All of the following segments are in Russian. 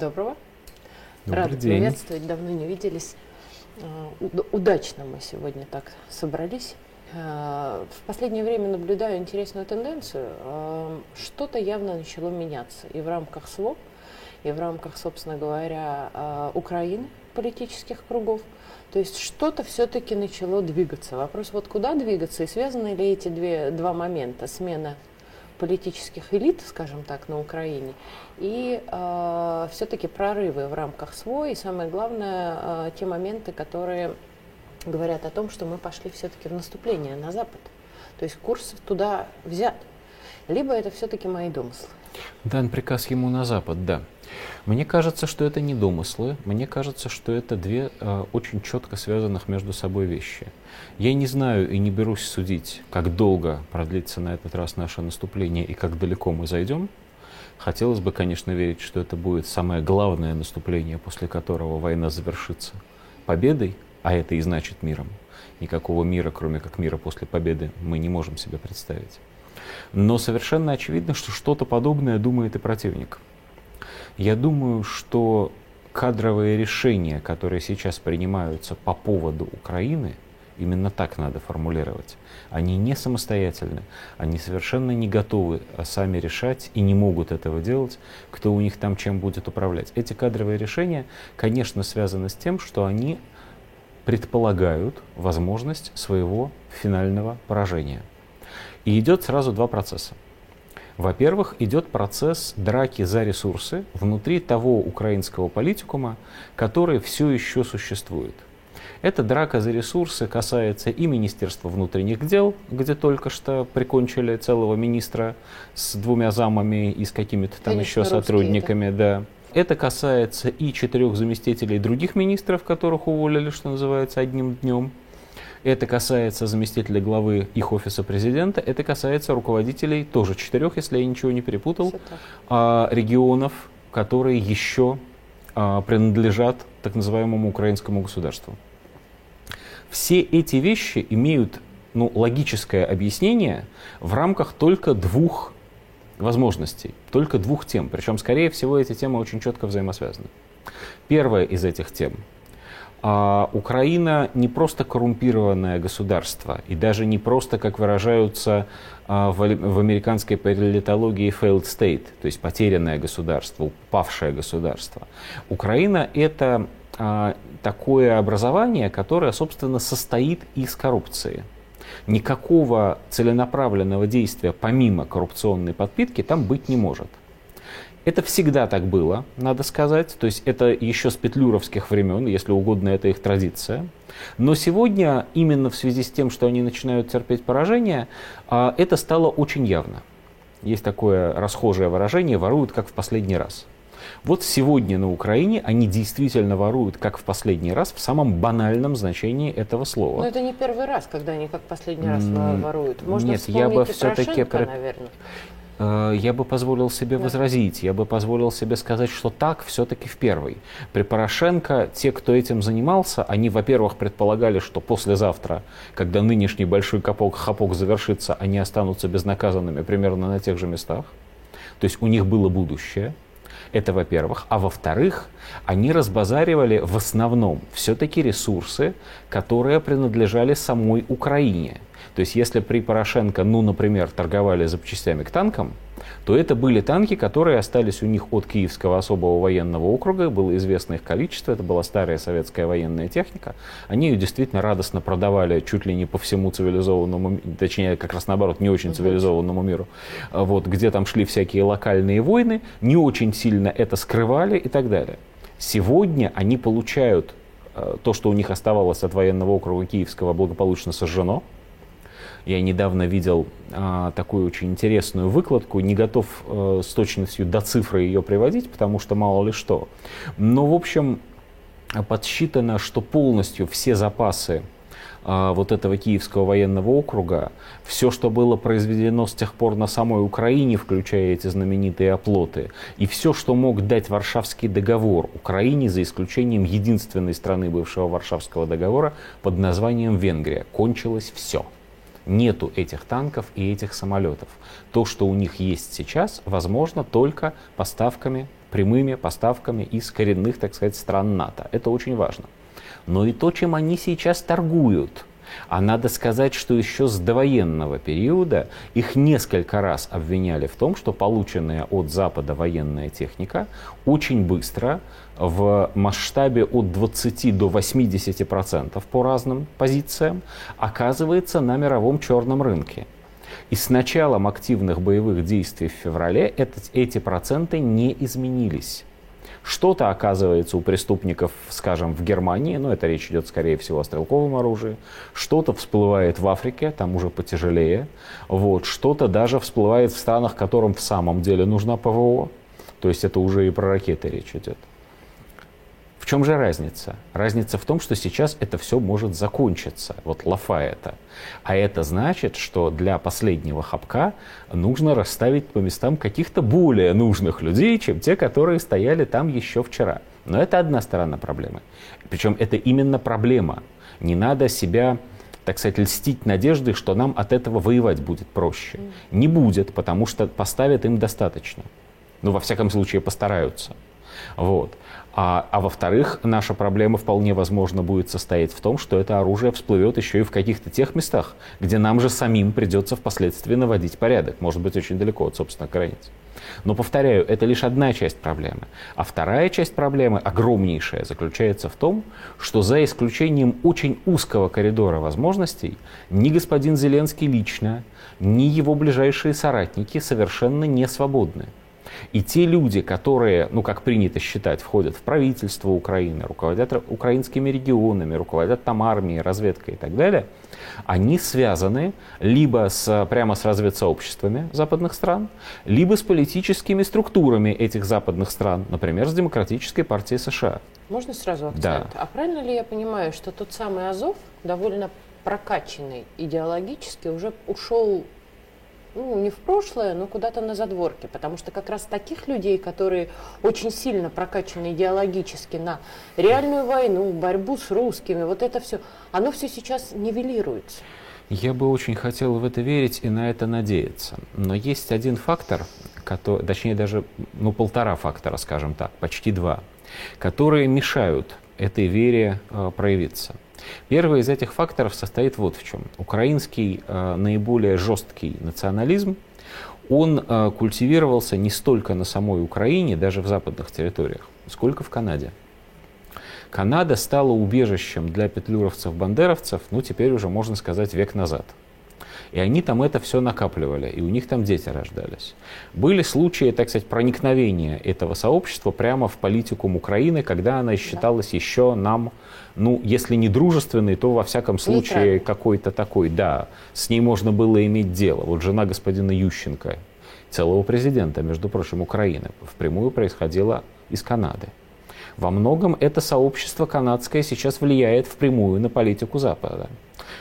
Доброго. Добрый Рада день. приветствовать, давно не виделись. А, уд- Удачно мы сегодня так собрались. А, В последнее время наблюдаю интересную тенденцию. А, Что-то явно начало меняться и в рамках СВО, и в рамках, собственно говоря, Украины, политических кругов. То есть что-то все-таки начало двигаться. Вопрос, вот куда двигаться, и связаны ли эти две, два момента, смена политических элит, скажем так, на Украине, и э, все-таки прорывы в рамках СВО, и самое главное, э, те моменты, которые говорят о том, что мы пошли все-таки в наступление на Запад. То есть курс туда взят. Либо это все-таки мои домыслы. Дан приказ ему на Запад, да. Мне кажется, что это не домыслы. Мне кажется, что это две э, очень четко связанных между собой вещи. Я не знаю и не берусь судить, как долго продлится на этот раз наше наступление и как далеко мы зайдем. Хотелось бы, конечно, верить, что это будет самое главное наступление, после которого война завершится победой, а это и значит миром. Никакого мира, кроме как мира после победы, мы не можем себе представить. Но совершенно очевидно, что что-то подобное думает и противник. Я думаю, что кадровые решения, которые сейчас принимаются по поводу Украины, именно так надо формулировать. Они не самостоятельны, они совершенно не готовы а, сами решать и не могут этого делать, кто у них там чем будет управлять. Эти кадровые решения, конечно, связаны с тем, что они предполагают возможность своего финального поражения. И идет сразу два процесса. Во-первых, идет процесс драки за ресурсы внутри того украинского политикума, который все еще существует. Эта драка за ресурсы касается и Министерства внутренних дел, где только что прикончили целого министра с двумя замами и с какими-то там Конечно, еще сотрудниками, да. Это касается и четырех заместителей других министров, которых уволили, что называется, одним днем. Это касается заместителя главы их офиса президента. Это касается руководителей, тоже четырех, если я ничего не перепутал, а, регионов, которые еще а, принадлежат так называемому украинскому государству. Все эти вещи имеют ну, логическое объяснение в рамках только двух возможностей, только двух тем. Причем, скорее всего, эти темы очень четко взаимосвязаны. Первая из этих тем. А, Украина не просто коррумпированное государство, и даже не просто, как выражаются а, в, американской политологии, failed state, то есть потерянное государство, упавшее государство. Украина это а, такое образование, которое, собственно, состоит из коррупции. Никакого целенаправленного действия помимо коррупционной подпитки там быть не может. Это всегда так было, надо сказать. То есть это еще с петлюровских времен, если угодно, это их традиция. Но сегодня, именно в связи с тем, что они начинают терпеть поражение, а, это стало очень явно. Есть такое расхожее выражение «воруют как в последний раз». Вот сегодня на Украине они действительно воруют как в последний раз в самом банальном значении этого слова. Но это не первый раз, когда они как последний раз воруют. Можно нет, я бы вспомнить и всё-таки Порошенко, про- наверное. Э, Я бы позволил себе Да. возразить, я бы позволил себе сказать, что так все-таки в первый. При Порошенко те, кто этим занимался, они, во-первых, предполагали, что послезавтра, когда нынешний большой капок, хапок завершится, они останутся безнаказанными примерно на тех же местах. То есть у них было будущее. Это во-первых. А во-вторых, они разбазаривали в основном все-таки ресурсы, которые принадлежали самой Украине. То есть если при Порошенко, ну, например, торговали запчастями к танкам, то это были танки, которые остались у них от Киевского особого военного округа, было известно их количество, это была старая советская военная техника. Они ее действительно радостно продавали чуть ли не по всему цивилизованному, точнее, как раз наоборот, не очень цивилизованному миру, А вот, где там шли всякие локальные войны, не очень сильно это скрывали и так далее. Сегодня они получают э, то, что у них оставалось от военного округа Киевского, благополучно сожжено. Я недавно видел а, такую очень интересную выкладку, не готов э, с точностью до цифры ее приводить, потому что мало ли что. Но, в общем, подсчитано, что полностью все запасы а, вот этого Киевского военного округа, все, что было произведено с тех пор на самой Украине, включая эти знаменитые оплоты, и все, что мог дать Варшавский договор Украине, за исключением единственной страны бывшего Варшавского договора под названием Венгрия, кончилось все. Нету этих танков и этих самолетов. То, что у них есть сейчас, возможно только поставками прямыми поставками из коренных, так сказать, стран НАТО. Это очень важно. Но и то, чем они сейчас торгуют – а надо сказать, что еще с довоенного периода их несколько раз обвиняли в том, что полученная от Запада военная техника очень быстро в масштабе от 20 до 80 процентов по разным позициям оказывается на мировом черном рынке. И с началом активных боевых действий в феврале это, эти проценты не изменились. Что-то оказывается у преступников, скажем, в Германии, но это речь идет, скорее всего, о стрелковом оружии. Что-то всплывает в Африке, там уже потяжелее. Вот. Что-то даже всплывает в странах, которым в самом деле нужна ПВО. То есть это уже и про ракеты речь идет. В чем же разница? Разница в том, что сейчас это все может закончиться. Вот лафа это. А это значит, что для последнего хапка нужно расставить по местам каких-то более нужных людей, чем те, которые стояли там еще вчера. Но это одна сторона проблемы. Причем это именно проблема. Не надо себя так сказать, льстить надеждой, что нам от этого воевать будет проще. Не будет, потому что поставят им достаточно. Ну, во всяком случае, постараются. Вот. А, а во-вторых, наша проблема вполне возможно будет состоять в том, что это оружие всплывет еще и в каких-то тех местах, где нам же самим придется впоследствии наводить порядок, может быть, очень далеко от собственных границ. Но, повторяю, это лишь одна часть проблемы. А вторая часть проблемы, огромнейшая, заключается в том, что за исключением очень узкого коридора возможностей, ни господин Зеленский лично, ни его ближайшие соратники совершенно не свободны. И те люди, которые, ну, как принято считать, входят в правительство Украины, руководят украинскими регионами, руководят там армией, разведкой и так далее, они связаны либо с, прямо с разведсообществами западных стран, либо с политическими структурами этих западных стран, например, с Демократической партией США. Можно сразу акцент? Да. А правильно ли я понимаю, что тот самый Азов, довольно прокачанный идеологически, уже ушел ну, не в прошлое, но куда-то на задворке, потому что как раз таких людей, которые очень сильно прокачаны идеологически на реальную войну, борьбу с русскими, вот это все, оно все сейчас нивелируется. Я бы очень хотел в это верить и на это надеяться. Но есть один фактор, который, точнее даже ну, полтора фактора, скажем так, почти два, которые мешают этой вере э, проявиться. Первый из этих факторов состоит вот в чем. Украинский э, наиболее жесткий национализм, он э, культивировался не столько на самой Украине, даже в западных территориях, сколько в Канаде. Канада стала убежищем для петлюровцев-бандеровцев, ну, теперь уже можно сказать, век назад – и они там это все накапливали, и у них там дети рождались. Были случаи, так сказать, проникновения этого сообщества прямо в политику Украины, когда она считалась да. еще нам, ну, если не дружественной, то во всяком случае какой-то такой, да, с ней можно было иметь дело. Вот жена господина Ющенко, целого президента, между прочим, Украины, впрямую происходила из Канады. Во многом это сообщество канадское сейчас влияет впрямую на политику Запада.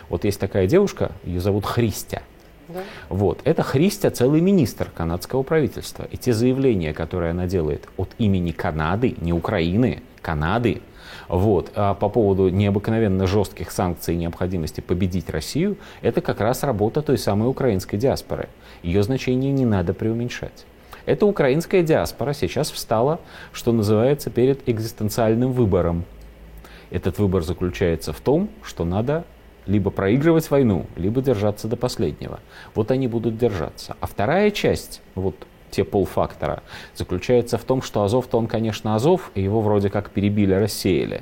Вот есть такая девушка, ее зовут Христя. Да. Вот. Это Христя целый министр канадского правительства. И те заявления, которые она делает от имени Канады, не Украины, Канады, вот, а по поводу необыкновенно жестких санкций и необходимости победить Россию, это как раз работа той самой украинской диаспоры. Ее значение не надо преуменьшать. Эта украинская диаспора сейчас встала, что называется, перед экзистенциальным выбором. Этот выбор заключается в том, что надо либо проигрывать войну, либо держаться до последнего. Вот они будут держаться. А вторая часть, вот те полфактора, заключается в том, что Азов-то он, конечно, Азов, и его вроде как перебили, рассеяли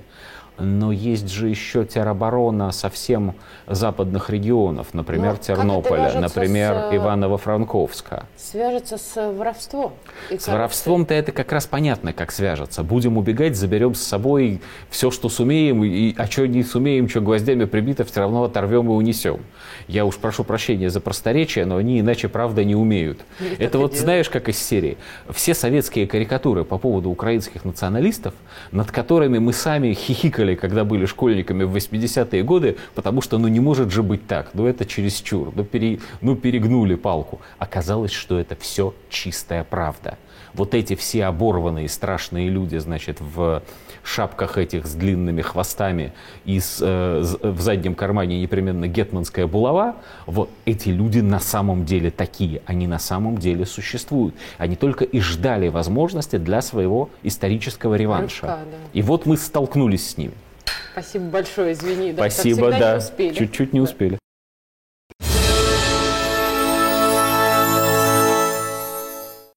но есть же еще тероборона совсем западных регионов, например, но Тернополя, например, с, Иваново-Франковска. Свяжется с воровством. С воровством-то это как раз понятно, как свяжется. Будем убегать, заберем с собой все, что сумеем, и, а что не сумеем, что гвоздями прибито, все равно оторвем и унесем. Я уж прошу прощения за просторечие, но они иначе, правда, не умеют. Не это вот делать. знаешь, как из серии. Все советские карикатуры по поводу украинских националистов, над которыми мы сами хихикали думали, когда были школьниками в 80-е годы, потому что ну не может же быть так, ну это чересчур, ну, пере, ну перегнули палку. Оказалось, что это все чистая правда. Вот эти все оборванные страшные люди, значит, в шапках этих с длинными хвостами и с, э, в заднем кармане непременно гетманская булава, вот эти люди на самом деле такие, они на самом деле существуют. Они только и ждали возможности для своего исторического реванша. Рывка, да. И вот мы столкнулись с ними. Спасибо большое, извини. Спасибо, да. Чуть-чуть не успели.